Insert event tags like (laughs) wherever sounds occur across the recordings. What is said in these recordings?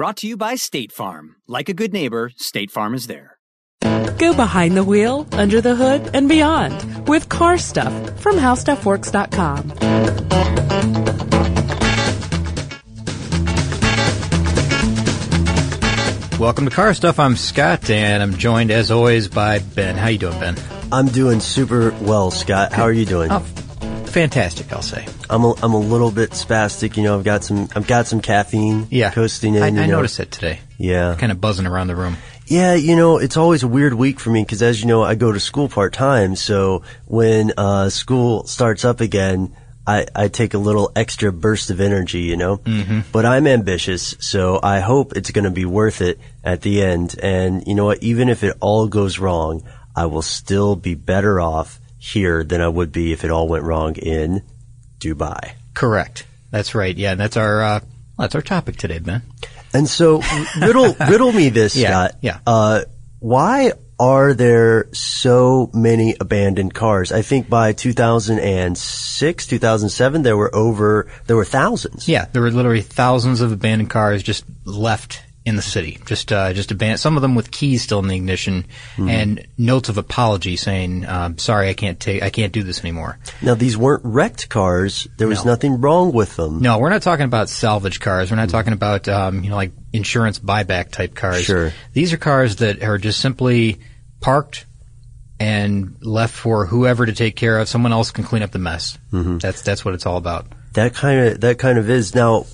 Brought to you by State Farm. Like a good neighbor, State Farm is there. Go behind the wheel, under the hood, and beyond with car stuff from howstuffworks.com. Welcome to Car Stuff. I'm Scott, and I'm joined as always by Ben. How you doing, Ben? I'm doing super well, Scott. How are you doing? Oh, fantastic, I'll say. I'm a, I'm a little bit spastic. You know, I've got some I've got some caffeine. Yeah, coasting in. I, I know. noticed it today. Yeah, kind of buzzing around the room. Yeah, you know, it's always a weird week for me because, as you know, I go to school part time. So when uh, school starts up again, I, I take a little extra burst of energy, you know. Mm-hmm. But I'm ambitious, so I hope it's going to be worth it at the end. And you know what? Even if it all goes wrong, I will still be better off here than I would be if it all went wrong in Dubai. Correct. That's right. Yeah, that's our uh, that's our topic today, Ben. And so, riddle (laughs) riddle me this, Yeah, Scott. yeah. Uh, why are there so many abandoned cars? I think by 2006, 2007, there were over there were thousands. Yeah, there were literally thousands of abandoned cars just left in the city. Just uh, just abandoned. Some of them with keys still in the ignition Mm-hmm. and notes of apology saying, um, "Sorry, I can't take, I can't do this anymore." Now these weren't wrecked cars. There was No. nothing wrong with them. No, we're not talking about salvage cars. We're not talking about um, you know like insurance buyback type cars. Sure. These are cars that are just simply parked and left for whoever to take care of. Someone else can clean up the mess. Mm-hmm. That's that's what it's all about. That kind of that kind of is now.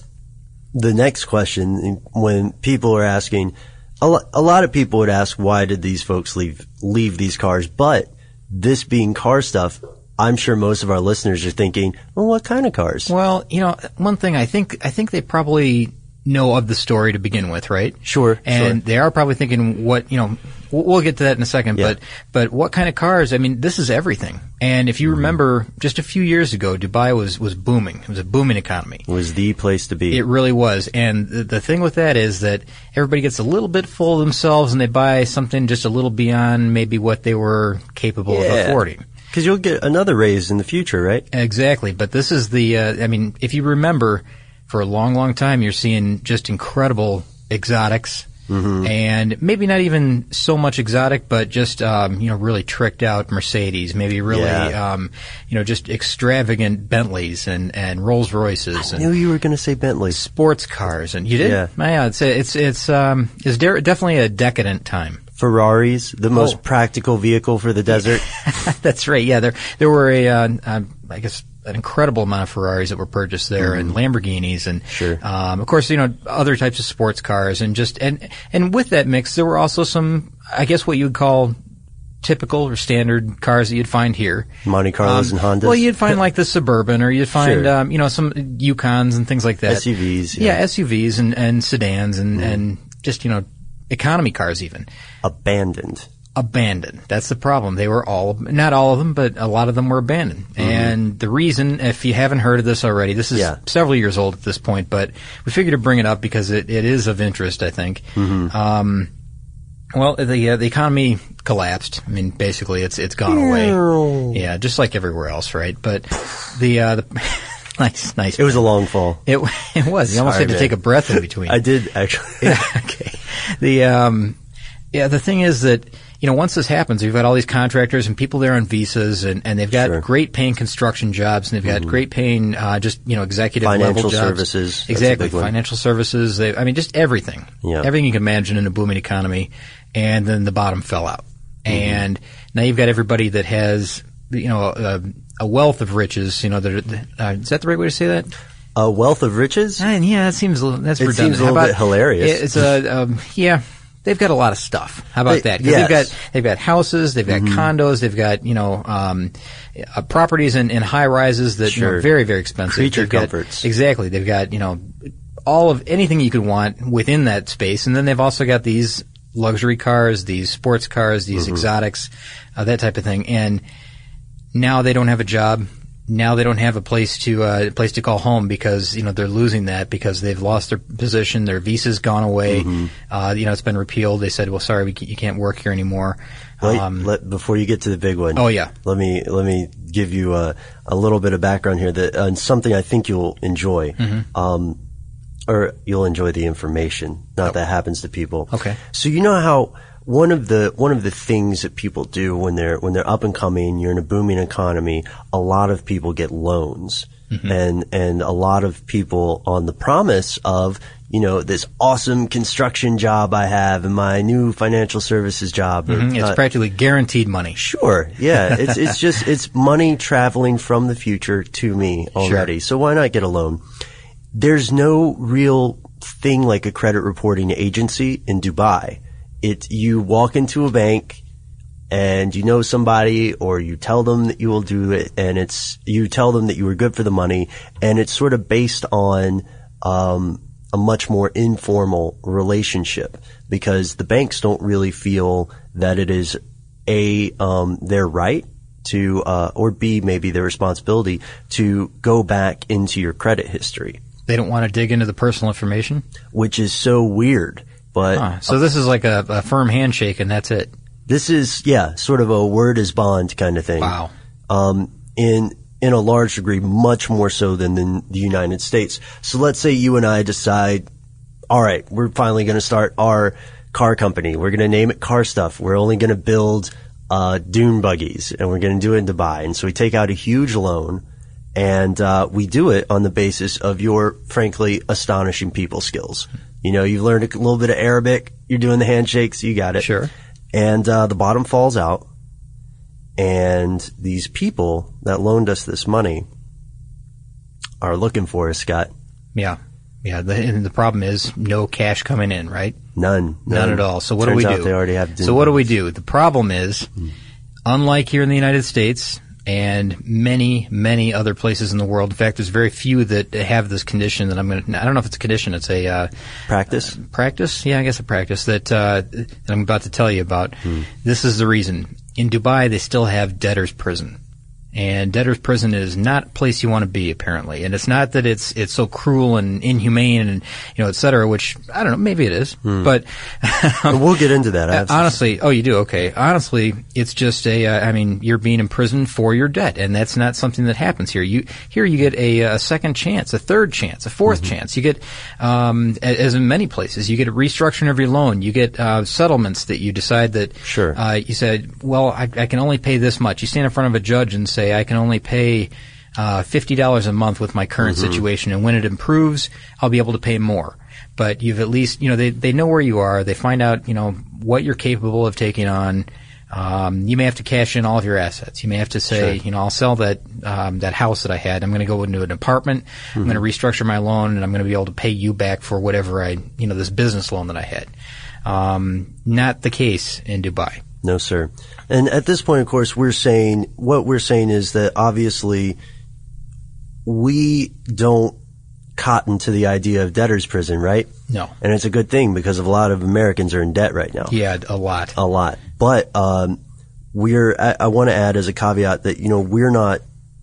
The next question, when people are asking, a, lo- a lot of people would ask, why did these folks leave leave these cars? But this being car stuff, I'm sure most of our listeners are thinking, well, what kind of cars? Well, you know, one thing I think I think they probably know of the story to begin with, right? Sure, And sure. they are probably thinking, what you know, we'll, get to that in a second. Yeah. But but what kind of cars? I mean, this is everything. And if you Mm-hmm. remember, just a few years ago, Dubai was was booming. It was a booming economy. It was the place to be. It really was. And the, the thing with that is that everybody gets a little bit full of themselves and they buy something just a little beyond maybe what they were capable of affording. Because you'll get another raise in the future, right? Exactly. But this is the, uh, I mean, if you remember, for a long, long time, you're seeing just incredible exotics. And maybe not even so much exotic, but just um, you know really tricked out Mercedes, maybe really Yeah. um, you know just extravagant Bentleys and, and Rolls Royces I and knew you were going to say Bentley. sports cars, and you did. Yeah. yeah it's it's it's um it's de- definitely a decadent time. Ferraris, the most Oh. practical vehicle for the desert. (laughs) That's right. Yeah, there there were a uh, uh, I guess an incredible amount of Ferraris that were purchased there, and Lamborghinis, and Sure. um, of course you know other types of sports cars, and just and and with that mix, there were also some I guess what you would call typical or standard cars that you'd find here. Monte Carlos and Hondas. Well, you'd find (laughs) like the Suburban, or you'd find Sure. um, you know some Yukons and things like that. SUVs, yeah, yeah. SUVs and, and sedans and and just you know economy cars even Abandoned. Abandoned. That's the problem. They were all, not all of them, but a lot of them were abandoned. And the reason, if you haven't heard of this already, this is Yeah. several years old at this point, but we figured to bring it up because it, it is of interest, I think. Um, well, the uh, the economy collapsed. I mean, basically, it's it's gone away. Yeah, just like everywhere else, right? But the uh, the (laughs) nice, nice. It was a long fall. It, (laughs) it was. You almost Sorry, had to man. take a breath in between. (laughs) I did actually. Yeah, okay. the um, yeah, the thing is that you know once this happens, you've got all these contractors and people there on visas, and, and they've got Sure. great paying construction jobs, and they've got great paying uh, just you know executive Financial level jobs. services, exactly one. financial services. They, I mean, just everything, Yeah. everything you can imagine in a booming economy, and then the bottom fell out, Mm-hmm. and now you've got everybody that has you know a, a wealth of riches. You know, that are, uh, is that the right way to say that? A wealth of riches? And yeah, that seems a little, that's It redundant. seems a little bit hilarious. It's a um, yeah. They've got a lot of stuff. How about They- that? yes. They've got they've got houses, they've got Mm-hmm. condos, they've got you know um, uh, properties in, in high rises that Sure. are very very expensive. Creature They've got- comforts. exactly. They've got you know all of anything you could want within that space, and then they've also got these luxury cars, these sports cars, these Mm-hmm. exotics, uh, that type of thing, and now they don't have a job. Now they don't have a place to uh, a place to call home because you know they're losing that because they've lost their position, their visa's gone away. Mm-hmm. Uh, you know it's been repealed. They said, "Well, sorry, we ca- you can't work here anymore." Wait, Um, let, before you get to the big one. Oh, yeah. Let me let me give you a, a little bit of background here that uh, something I think you'll enjoy. Mm-hmm. Um, or you'll enjoy the information. Not that happens to people. Oh. Okay. So you know how one of the one of the things that people do when they're when they're up and coming, you're in a booming economy. A lot of people get loans, Mm-hmm. and and a lot of people on the promise of you know this awesome construction job I have and my new financial services job. or, mhm, it's uh, practically guaranteed money. Sure. Yeah. (laughs) It's it's just it's money traveling from the future to me already. So why not get a loan? There's no real thing like a credit reporting agency in Dubai. It you walk into a bank and you know somebody or you tell them that you will do it and it's you tell them that you were good for the money and it's sort of based on um, a much more informal relationship because the banks don't really feel that it is a um, their right to uh, or b maybe their responsibility to go back into your credit history They don't want to dig into the personal information. which is so weird but Huh. So this is like a, a firm handshake, and that's it. this is yeah sort of a word is bond kind of thing Wow. um, in in a large degree, much more so than in the United States. So let's say you and I decide, all right, we're finally going to start our car company. We're going to name it Car Stuff. We're only going to build uh, dune buggies, and we're going to do it in Dubai. And so we take out a huge loan, and uh, we do it on the basis of your, frankly, astonishing people skills. You know, you've learned a little bit of Arabic. You're doing the handshakes. You got it. Sure. And uh, the bottom falls out, and these people that loaned us this money are looking for us, Scott. Yeah. Yeah. The, and the problem is no cash coming in, right? None, None at all. So what Turns do we out do? They already have. so what do we do? The problem is, unlike here in the United States and many, many other places in the world, in fact, there's very few that have this condition that I'm going to, I don't know if it's a condition, it's a, uh, practice? practice. Yeah, I guess a practice that, uh, that I'm about to tell you about. This is the reason. In Dubai, they still have debtor's prison. And debtor's prison is not a place you want to be, apparently. And it's not that it's it's so cruel and inhumane and you know, et cetera. Which I don't know, maybe it is, but But we'll get into that. (laughs) Uh, honestly, oh, you do okay. Honestly, it's just a. Uh, I mean, you're being imprisoned for your debt, and that's not something that happens here. You here you get a, a second chance, a third chance, a 4th chance. You get, um, as in many places, you get a restructuring of your loan. You get uh, settlements that you decide that. Sure. Uh, you said, well, I, I can only pay this much. You stand in front of a judge and say, I can only pay. Uh, fifty dollars a month with my current situation, and when it improves, I'll be able to pay more. But you've at least, you know, they they know where you are. They find out, you know, what you're capable of taking on. Um, you may have to cash in all of your assets. You may have to say, you know, I'll sell that um, that house that I had. I'm going to go into an apartment. I'm going to restructure my loan, and I'm going to be able to pay you back for whatever I, you know, this business loan that I had. Um, not the case in Dubai. No, sir. And at this point, of course, we're saying what we're saying is that obviously we don't cotton to the idea of debtor's prison, right? No. And it's a good thing because a lot of Americans are in debt right now. Yeah, a lot. a lot. But um, we're I, I want to add as a caveat that you know we're not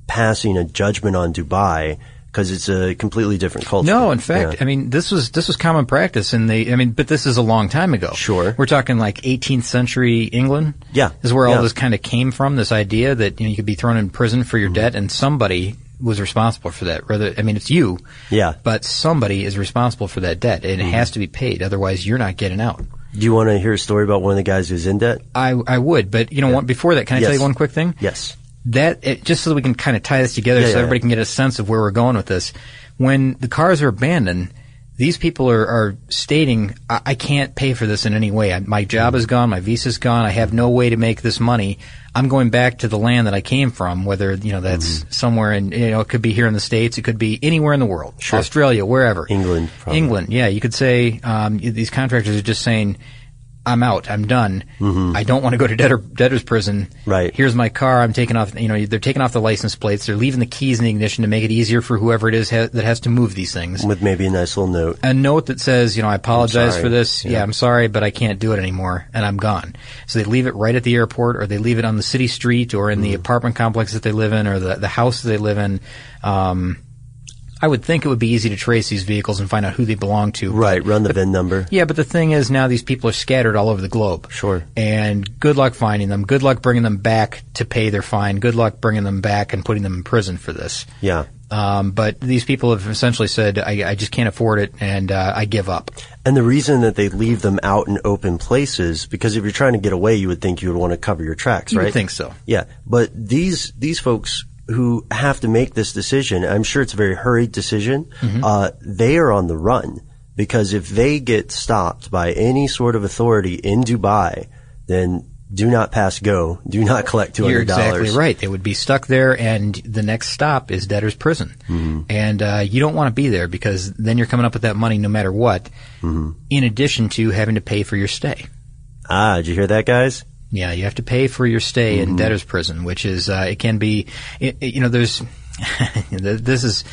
passing a judgment on Dubai because it's a completely different culture. No, in fact, Yeah. I mean this was this was common practice in the. I mean, but this is a long time ago. Sure. we're talking like 18th century England. Yeah, is where all yeah. this kind of came from. This idea that you, know, you could be thrown in prison for your Mm-hmm. debt, and somebody was responsible for that. Rather, I mean, it's you. Yeah. But somebody is responsible for that debt, and it has to be paid. Otherwise, you're not getting out. Do you want to hear a story about one of the guys who's in debt? I I would, but you know what? Before that, can I tell you one quick thing? Yes. That it, just so we can kind of tie this together Yeah, so yeah, everybody yeah. can get a sense of where we're going with this. When the cars are abandoned, these people are, are stating, I, I can't pay for this in any way. I, my job is gone. My visa's gone. I have no way to make this money. I'm going back to the land that I came from, whether, you know, that's Mm-hmm. somewhere in, you know, it could be here in the States. It could be anywhere in the world. Australia, wherever. England, probably. England. Yeah. You could say, um, these contractors are just saying, I'm out. I'm done. I don't want to go to debtor, debtor's prison. Mm-hmm. Right. Here's my car. I'm taking off. You know, they're taking off the license plates. They're leaving the keys in the ignition to make it easier for whoever it is ha- that has to move these things. With maybe a nice little note. A note that says, you know, I apologize for this. Yeah. Yeah. I'm sorry, but I can't do it anymore, and I'm gone. So they leave it right at the airport, or they leave it on the city street, or in Mm. the apartment complex that they live in, or the the house that they live in. Um, I would think it would be easy to trace these vehicles and find out who they belong to. Right. Run the VIN number. Yeah, but the thing is now these people are scattered all over the globe. Sure. And good luck finding them. Good luck bringing them back to pay their fine. Good luck bringing them back and putting them in prison for this. Yeah. Um, but these people have essentially said, I, I just can't afford it and uh, I give up. And the reason that they leave them out in open places, because if you're trying to get away, you would think you would want to cover your tracks, You right? would think so. Yeah, but these these folks who have to make this decision, I'm sure it's a very hurried decision. Mm-hmm. Uh, they are on the run because if they get stopped by any sort of authority in Dubai, then do not pass go. Do not (laughs) collect two You're dollars. exactly right. They would be stuck there, and the next stop is debtor's prison. Mm-hmm. And uh, you don't want to be there because then you're coming up with that money no matter what, Mm-hmm. in addition to having to pay for your stay. Ah, did you hear that, guys? Yeah, you have to pay for your stay Mm-hmm. in debtor's prison, which is uh, it can be, it, it- you know, there's (laughs) this is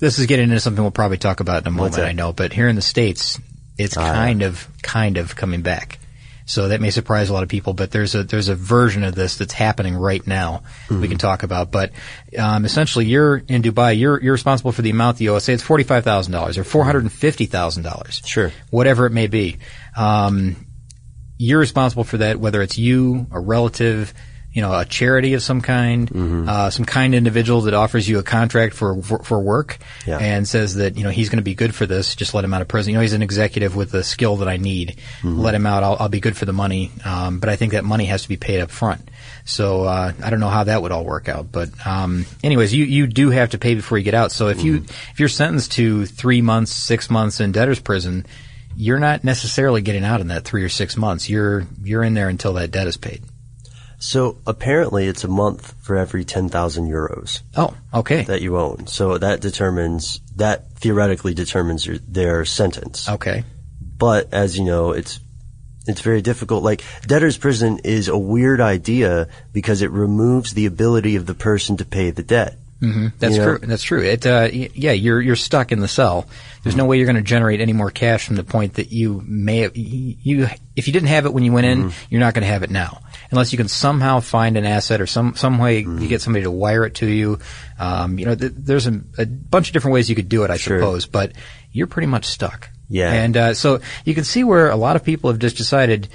this is getting into something we'll probably talk about in a moment. I know, but here in the states, it's Ah, kind of kind of coming back. So that may surprise a lot of people, but there's a there's a version of this that's happening right now. Mm-hmm. We can talk about, but um, essentially, you're in Dubai. You're you're responsible for the amount the owe. It's forty five thousand dollars or four hundred and fifty thousand dollars Sure. whatever it may be. Um, you're responsible for that, whether it's you, a relative, you know, a charity of some kind, Mm-hmm. uh, some kind individual that offers you a contract for for, for work Yeah. and says that you know he's going to be good for this. Just let him out of prison. You know, he's an executive with the skill that I need. Mm-hmm. Let him out. I'll, I'll be good for the money. Um, but I think that money has to be paid up front. So uh, I don't know how that would all work out. But um, anyways, you you do have to pay before you get out. So if you Mm-hmm. if you're sentenced to three months, six months in debtor's prison you're not necessarily getting out in that three or six months. You're you're in there until that debt is paid. So apparently, it's a month for every ten thousand euros. Oh, okay, that you own. So that determines that theoretically determines your, their sentence. okay. But as you know, it's it's very difficult. Like debtor's prison is a weird idea because it removes the ability of the person to pay the debt. That's You know? true. That's true. It uh, yeah, you're you're stuck in the cell. There's no way you're going to generate any more cash from the point that you may have, you if you didn't have it when you went in, you're not going to have it now unless you can somehow find an asset or some some way you get somebody to wire it to you. Um, you know, th- there's a, a bunch of different ways you could do it, I Sure. suppose, but you're pretty much stuck. Yeah. and uh, so you can see where a lot of people have just decided.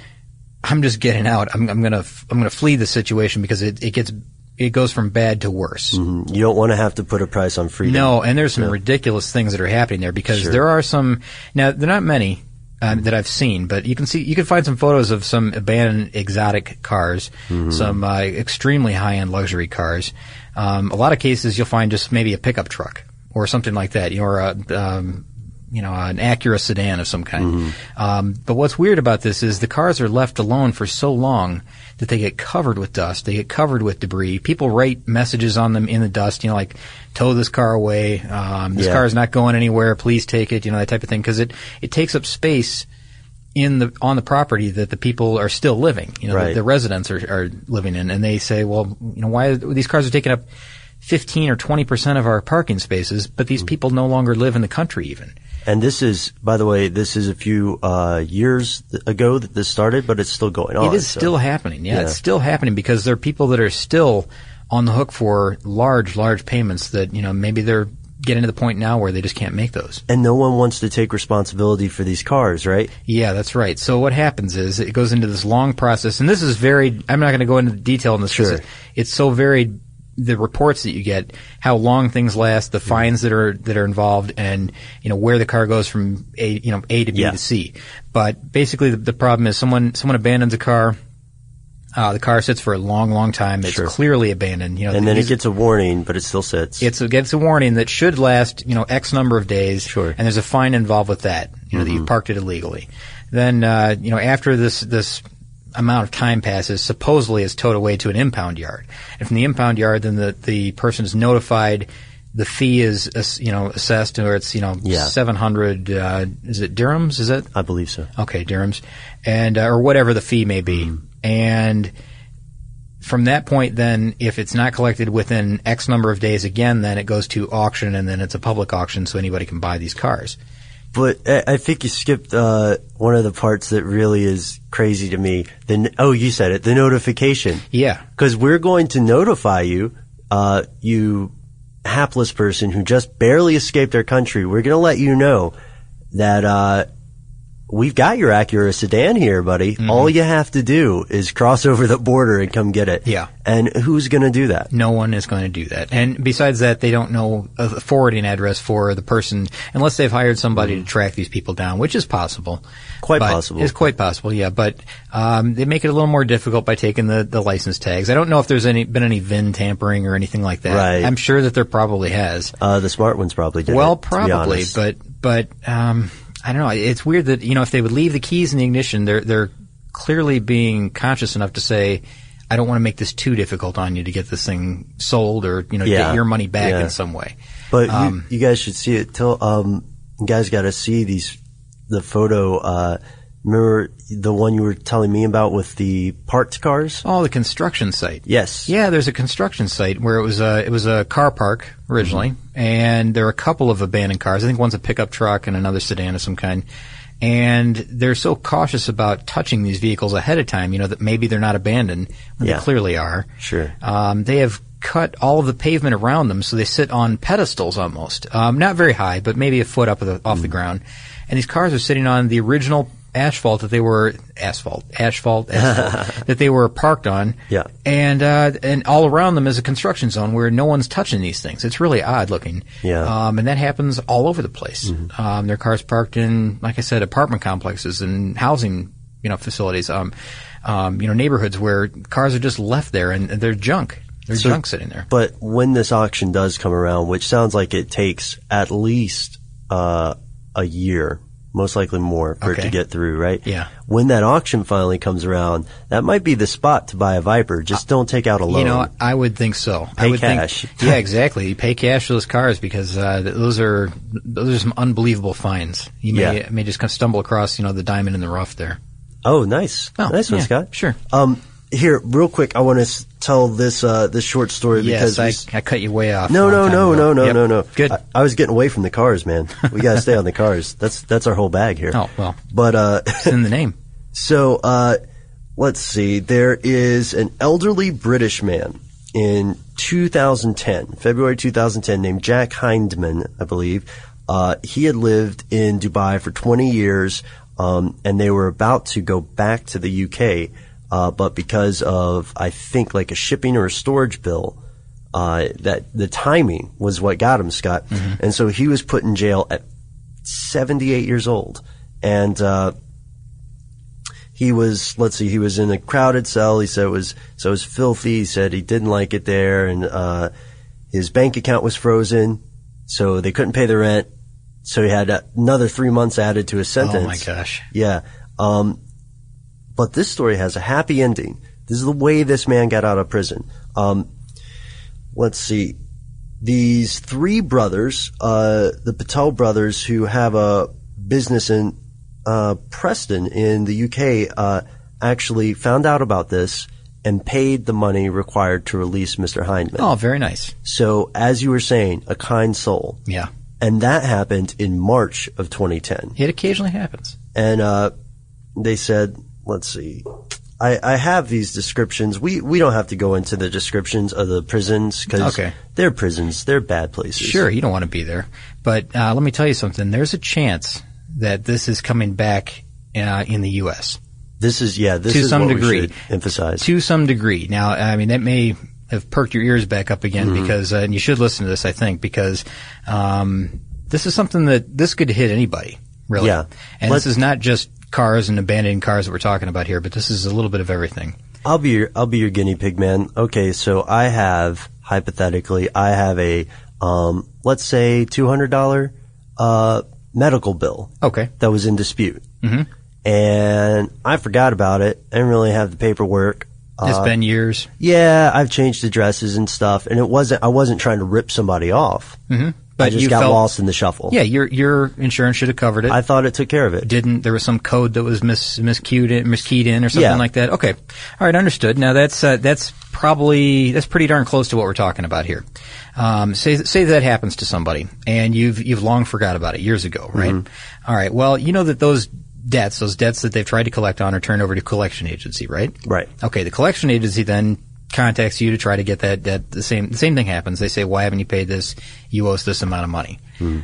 I'm just getting out. I'm, I'm gonna f- I'm gonna flee the situation because it, it gets it goes from bad to worse. You don't want to have to put a price on freedom. No, and there's some ridiculous things that are happening there because Sure. there are some. Now, they're not many um, that I've seen, but you can see you can find some photos of some abandoned exotic cars, Mm-hmm. some uh, extremely high end luxury cars. Um, a lot of cases you'll find just maybe a pickup truck or something like that, you know, or a, um, you know, an Acura sedan of some kind. Mm-hmm. Um, but what's weird about this is the cars are left alone for so long that they get covered with dust. They get covered with debris. People write messages on them in the dust, you know, like tow this car away. Um, this Yeah. car is not going anywhere. Please take it. You know, that type of thing because it it takes up space in the on the property that the people are still living. You know, Right. the, the residents are, are living in, and they say, well, you know, why these cars are taking up fifteen or twenty percent of our parking spaces, but these people no longer live in the country even. And this is, by the way, this is a few uh, years ago that this started, but it's still going on. It is so- still happening. Yeah, Yeah. it's still happening because there are people that are still on the hook for large, large payments that, you know, maybe they're getting to the point now where they just can't make those. And no one wants to take responsibility for these cars, right? Yeah, that's right. So what happens is it goes into this long process, and this is very, I'm not going to go into detail in this because Sure. it, it's so very the reports that you get, how long things last, the fines that are that are involved, and you know where the car goes from A you know A to B Yeah. to C. But basically, the, the problem is someone someone abandons a car. Uh, the car sits for a long, long time. It's Sure. clearly abandoned. You know, and then it gets a warning, but it still sits. it's a, gets a warning that should last, you know, X number of days. Sure. Mm-hmm. And there's a fine involved with that, you know, that you parked it illegally. Then, uh, you know, after this, this amount of time passes, supposedly it's towed away to an impound yard. And from the impound yard, then the, the person is notified the fee is, you know, assessed or it's, you know, Yeah. 700, uh, is it dirhams? Is it? I believe so. Okay, dirhams, and uh, or whatever the fee may be, and from that point, then if it's not collected within X number of days, again, then it goes to auction, and then it's a public auction, so anybody can buy these cars. But I, I think you skipped uh, one of the parts that really is crazy to me. The oh, you said it. The notification. Yeah, Because we're going to notify you, uh, you hapless person who just barely escaped our country. We're going to let you know that uh, we've got your Acura sedan here, buddy. Mm-hmm. All you have to do is cross over the border and come get it. Yeah. And who's going to do that? no one is going to do that. And besides that, they don't know a forwarding address for the person unless they've hired somebody to track these people down, which is possible. Quite possible. It's quite possible, yeah. But um, they make it a little more difficult by taking the, the license tags. I don't know if there's any been any VIN tampering or anything like that. Right. I'm sure that there probably has. Uh, the smart ones probably did. Well, it, probably, but but um, I don't know. It's weird that you know if they would leave the keys in the ignition, they're they're clearly being conscious enough to say, I don't want to make this too difficult on you to get this thing sold or you know Yeah. get your money back Yeah. in some way. But you- Um, you, guys should see it. Till um, you guys got to see these the photo. Uh, remember the one you were telling me about with the parked cars? Oh, the construction site. Yes. Yeah, there's a construction site where it was a it was a car park originally, and there are a couple of abandoned cars. I think one's a pickup truck and another sedan of some kind. And they're so cautious about touching these vehicles ahead of time, you know, that maybe they're not abandoned when Yeah. they clearly are. Sure. Um, they have cut all of the pavement around them, so they sit on pedestals almost. Um, not very high, but maybe a foot up of the, off the Mm. ground. And these cars are sitting on the original asphalt that they were asphalt, asphalt, (laughs) asphalt that they were parked on. Yeah. And uh, and all around them is a construction zone where no one's touching these things. It's really odd looking. Yeah. Mm-hmm. Um, and that happens all over the place. Um, their cars parked in, like I said, apartment complexes and housing, you know, facilities. Um, um, you know, neighborhoods where cars are just left there and they're junk. They're So- junk sitting there. But when this auction does come around, which sounds like it takes at least uh, a year, most likely more, for it to get through, right? Yeah. When that auction finally comes around, that might be the spot to buy a Viper. Just don't take out a loan. You know, I would think so. I Pay would cash. Think, (laughs) yeah, exactly. You pay cash for those cars because uh, those are those are some unbelievable finds. You may Yeah. may just kind of stumble across, you know, the diamond in the rough there. oh, nice, Oh, nice one, yeah, Scott. sure. Um, here, real quick, I want to s- tell this uh, this short story Yes, because I, we I cut you way off. No, no, no, ago. no, no, Yep. no, no. Good. I, I was getting away from the cars, man. We got to stay on the cars. That's that's our whole bag here. Oh, well. But uh, it's in the name. (laughs) so uh, let's see. There is an elderly British man in 2010, February 2010, named Jack Hindman, I believe. Uh, he had lived in Dubai for 20 years, um, and they were about to go back to the UK, uh, but because of I think like a shipping or a storage bill, uh, that the timing was what got him, Scott. And so he was put in jail at 78 years old. And, uh, he was, let's see, he was in a crowded cell. He said it was, so it was filthy. He said he didn't like it there. And, uh, his bank account was frozen. So they couldn't pay the rent. So he had another three months added to his sentence. Oh my gosh. Yeah. Um, but this story has a happy ending. This is the way this man got out of prison. Um, let's see. These three brothers, uh, the Patel brothers, who have a business in uh, Preston in the UK, uh, actually found out about this and paid the money required to release Mr. Hindman. Oh, very nice. So, as you were saying, a kind soul. Yeah. And that happened in March of 2010 It occasionally happens. and uh, they said, let's see. I, I have these descriptions. We we don't have to go into the descriptions of the prisons because Okay. they're prisons. They're bad places. Sure, you don't want to be there. But uh, let me tell you something. There's a chance that this is coming back uh, in the U.S. This is yeah. This To is some degree. emphasize. to some degree. Now, I mean, that may have perked your ears back up again Mm-hmm. because, uh, and you should listen to this, I think, because um, this is something that this could hit anybody, really. Yeah. And Let's- this is not just cars and abandoned cars that we're talking about here, but this is a little bit of everything. I'll be your I'll be your guinea pig man. Okay, so I have hypothetically I have a um, let's say two hundred dollar uh, medical bill Okay. that was in dispute, mm-hmm. and I forgot about it. I didn't really have the paperwork. It's Uh, been years. yeah, I've changed addresses and stuff, and it wasn't I wasn't trying to rip somebody off. Mm-hmm. But I just you got felt- lost in the shuffle. Yeah, your your insurance should have covered it. I thought it took care of it. didn't there was some code that was mis miscued in, miskeyed in or something Yeah. like that. Okay, all right, understood. Now that's uh, that's probably that's pretty darn close to what we're talking about here. Um, say say that happens to somebody and you've you've long forgot about it years ago, right? All right. Well, you know that those debts, those debts that they've tried to collect on, are turned over to collection agency, right? Right. Okay. The collection agency then contacts you to try to get that debt. The same the same thing happens. They say, "Why haven't you paid this? You owe us this amount of money.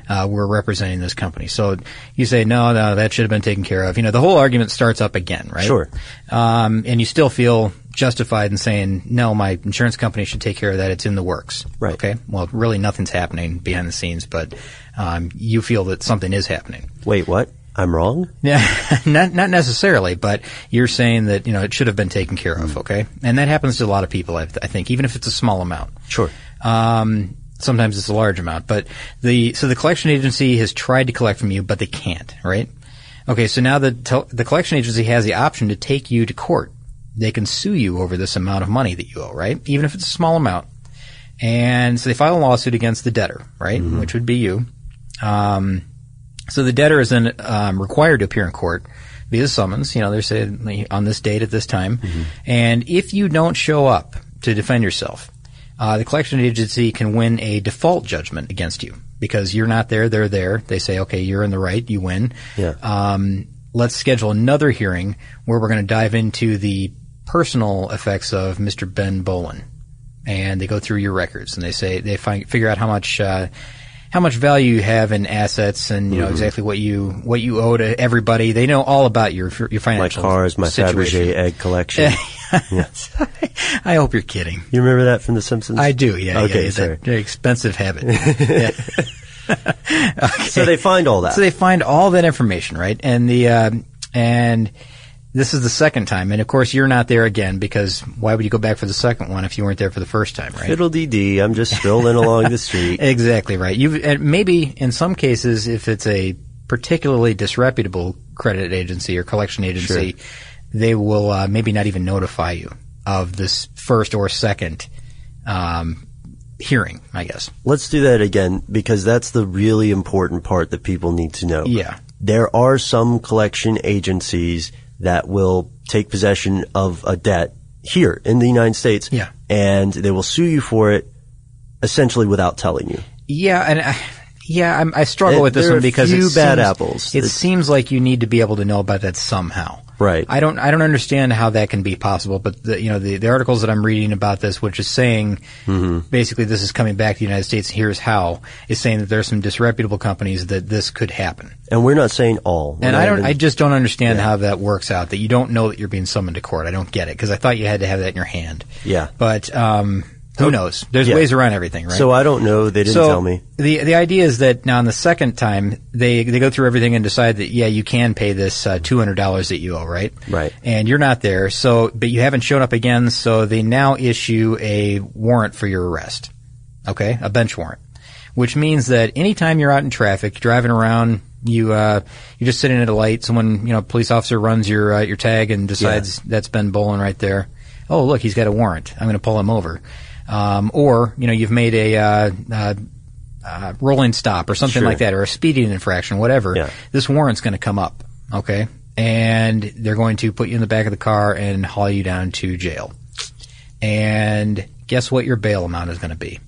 Uh, we're representing this company." So you say, "No, no, that should have been taken care of." You know, the whole argument starts up again, right? Sure. Um, and you still feel justified in saying, "No, my insurance company should take care of that. It's in the works." Right. Okay. Well, really, nothing's happening behind the scenes, but um, you feel that something is happening. Wait, what? I'm wrong? Yeah, (laughs) not not necessarily, but you're saying that you know it should have been taken care of, okay? And that happens to a lot of people, I, I think, even if it's a small amount. Sure. Um, sometimes it's a large amount, but the so the collection agency has tried to collect from you, but they can't, right? Okay, so now the tel- the collection agency has the option to take you to court. They can sue you over this amount of money that you owe, right? Even if it's a small amount. And so they file a lawsuit against the debtor, right? Which would be you. Um, so the debtor is then um, required to appear in court via summons. You know, they're saying on this date at this time, and if you don't show up to defend yourself, uh, the collection agency can win a default judgment against you because you're not there; they're there. They say, "Okay, you're in the right. You win." Yeah. Um, let's schedule another hearing where we're going to dive into the personal effects of Mr. Ben Bowlin and they go through your records and they say they find figure out how much uh, how much value you have in assets and Mm-hmm. you know exactly what you what you owe to everybody. They know all about your your My financial cars, my. Fabergé egg collection. (laughs) (laughs) I hope you're kidding. You remember that from The Simpsons? I do. Yeah. Okay, yeah, it's sorry. a very expensive habit. (laughs) Yeah. So they find all that. So they find all that information, right? And the uh, and this is the second time, and of course you're not there again because why would you go back for the second one if you weren't there for the first time, right? Fiddle dee dee. I'm just strolling along the street. (laughs) Exactly right. You and maybe in some cases, if it's a particularly disreputable credit agency or collection agency, they will uh, maybe not even notify you of this first or second um, hearing. I guess. Let's do that again because that's the really important part that people need to know. Yeah. There are some collection agencies that will take possession of a debt here in the United States. Yeah. And they will sue you for it essentially without telling you. Yeah, and I, yeah, I'm, I struggle There- with this one because few it bad seems, apples. It It's- seems like you need to be able to know about that somehow. Right. I don't. I don't understand how that can be possible. But the, you know, the, the articles that I'm reading about this, which is saying Mm-hmm. basically this is coming back to the United States. Here's how is saying that there are some disreputable companies that this could happen. And we're not saying all. We're And I don't. even- I just don't understand how that works out. That you don't know that you're being summoned to court. I don't get it because I thought you had to have that in your hand. Yeah. But um, who knows? There's Yeah. ways around everything, right? So I don't know. They didn't so tell me. the the idea is that now on the second time they they go through everything and decide that yeah you can pay this uh, two hundred dollars that you owe right Right. and you're not there so but you haven't shown up again so they now issue a warrant for your arrest okay a bench warrant which means that anytime you're out in traffic driving around you uh, you're just sitting at a light someone you know police officer runs your uh, your tag and decides that's Ben Bowlin right there oh look he's got a warrant I'm going to pull him over um, or you know you've made a uh, uh, uh, rolling stop or something Sure. like that, or a speeding infraction, whatever, Yeah. this warrant's going to come up, okay? And they're going to put you in the back of the car and haul you down to jail. And guess what your bail amount is going to be?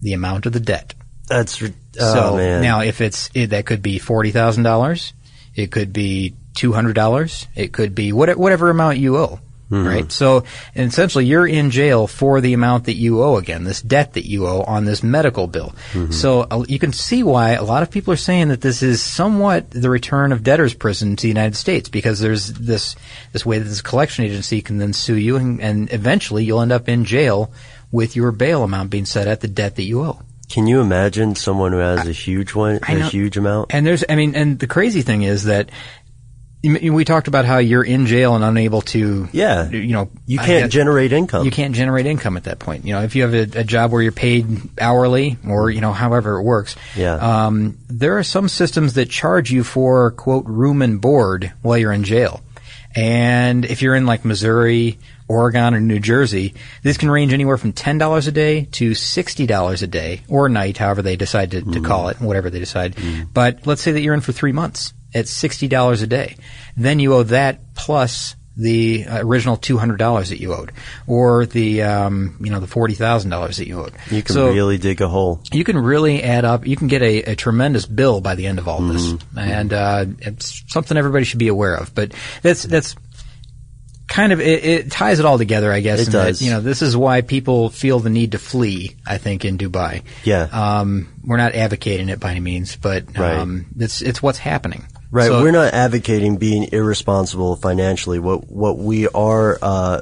The amount of the debt. That's re- oh so man. now, if it's it, that could be forty thousand dollars, it could be two hundred dollars, it could be what, whatever amount you owe. Right? So essentially, you're in jail for the amount that you owe again, this debt that you owe on this medical bill. So uh, you can see why a lot of people are saying that this is somewhat the return of debtor's prison to the United States because there's this this way that this collection agency can then sue you, and, and eventually you'll end up in jail with your bail amount being set at the debt that you owe. Can you imagine someone who has a huge one, I a know. huge amount? And there's, I mean, and the crazy thing is that we talked about how you're in jail and unable to, Yeah. you know, You can't generate income. You can't generate income at that point. You know, if you have a, a job where you're paid hourly or, you know, however it works. Yeah. Um, there are some systems that charge you for, quote, room and board while you're in jail. And if you're in like Missouri, Oregon, or New Jersey, this can range anywhere from $10 a day to $60 a day or night, however they decide to, to call it, whatever they decide. But let's say that you're in for three months at $60 a day. Then you owe that plus the original $200 that you owed or the, um, you know, the $40,000 that you owed. you can So- really dig a hole. you can really add up. You can get a, a tremendous bill by the end of all this, and uh, it's something everybody should be aware of. But that's that's kind of it, it ties it all together, I guess. It in that, does. you know, this is why people feel the need to flee. I think in Dubai. Yeah. Um, we're not advocating it by any means, but Right. um, it's it's what's happening. Right. So- We're not advocating being irresponsible financially. What what we are uh,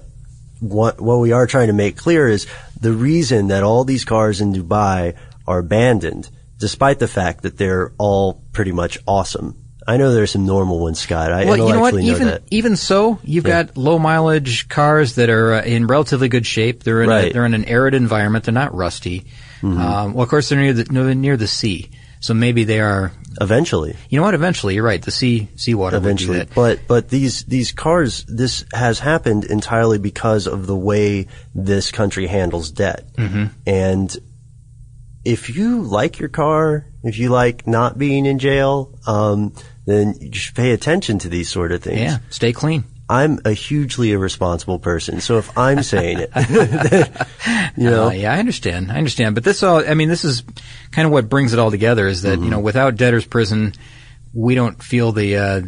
what what we are trying to make clear is the reason that all these cars in Dubai are abandoned, despite the fact that they're all pretty much awesome. I know there's some normal ones, Scott. I Well, you know what? know, Even even so, you've got low mileage cars that are uh, in relatively good shape. They're in Right. Mm-hmm. they're in an arid environment. They're not rusty. Um, well, of course, they're near the near the sea, so maybe they are. Eventually, You know what? Eventually, you're right. The sea seawater eventually, but but these these cars, this has happened entirely because of the way this country handles debt. Mm-hmm. And if you like your car, if you like not being in jail, um, then you should pay attention to these sort of things. Yeah, stay clean. I'm a hugely irresponsible person, so if I'm saying it, (laughs) you know, Uh, yeah, I understand. I understand. But this all, I mean, this is kind of what brings it all together is that, Mm-hmm. you know, without debtor's prison, we don't feel the, uh,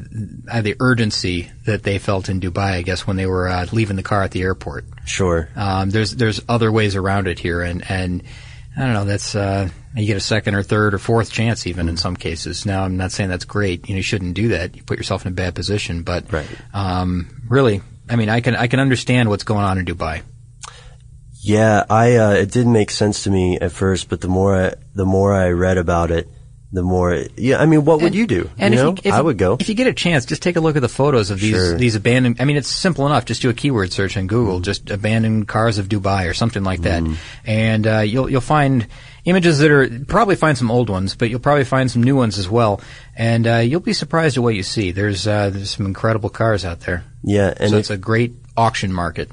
the urgency that they felt in Dubai, I guess, when they were, uh, leaving the car at the airport. sure. Um, there's, there's other ways around it here. And, and I don't know, that's, uh, you get a second or third or fourth chance even in some cases. Now, I'm not saying that's great. You know, you shouldn't do that. You put yourself in a bad position. But, Right. um, really, I mean, I can, I can understand what's going on in Dubai. Yeah, I uh, it didn't make sense to me at first, but the more I, the more I read about it, the more yeah. I mean, what would you do? And you if know, you, if I would go. If you get a chance, just take a look at the photos of these Sure. these abandoned. I mean, it's simple enough. Just do a keyword search on Google, Mm-hmm. just abandoned cars of Dubai or something like that, and uh, you'll you'll find images that are probably find some old ones, but you'll probably find some new ones as well, and uh, you'll be surprised at what you see. There's uh, there's some incredible cars out there. yeah, and so it, it's a great auction market.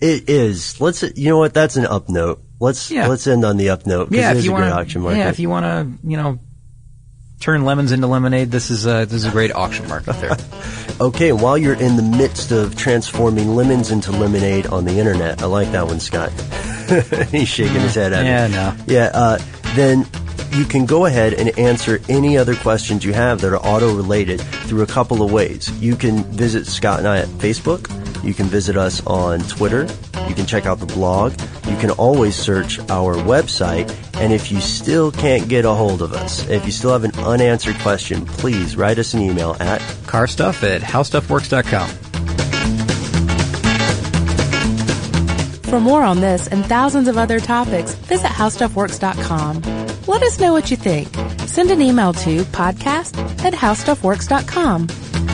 it is. Let's you know what? That's an up note. Let's Yeah. let's end on the up note. Yeah, it if is you a great want auction market. yeah, if you want to, you know. Turn lemons into lemonade. This is a this is a great auction market there. (laughs) Okay, while you're in the midst of transforming lemons into lemonade on the internet, I like that one, Scott. (laughs) He's shaking his head at Yeah, me. no. Yeah, uh, then you can go ahead and answer any other questions you have that are auto related through a couple of ways. You can visit Scott and I at Facebook. You can visit us on Twitter. You can check out the blog. You can always search our website. And if you still can't get a hold of us, if you still have an unanswered question, please write us an email at car stuff at howstuffworks.com. For more on this and thousands of other topics, visit howstuffworks.com. Let us know what you think. Send an email to podcast at howstuffworks.com.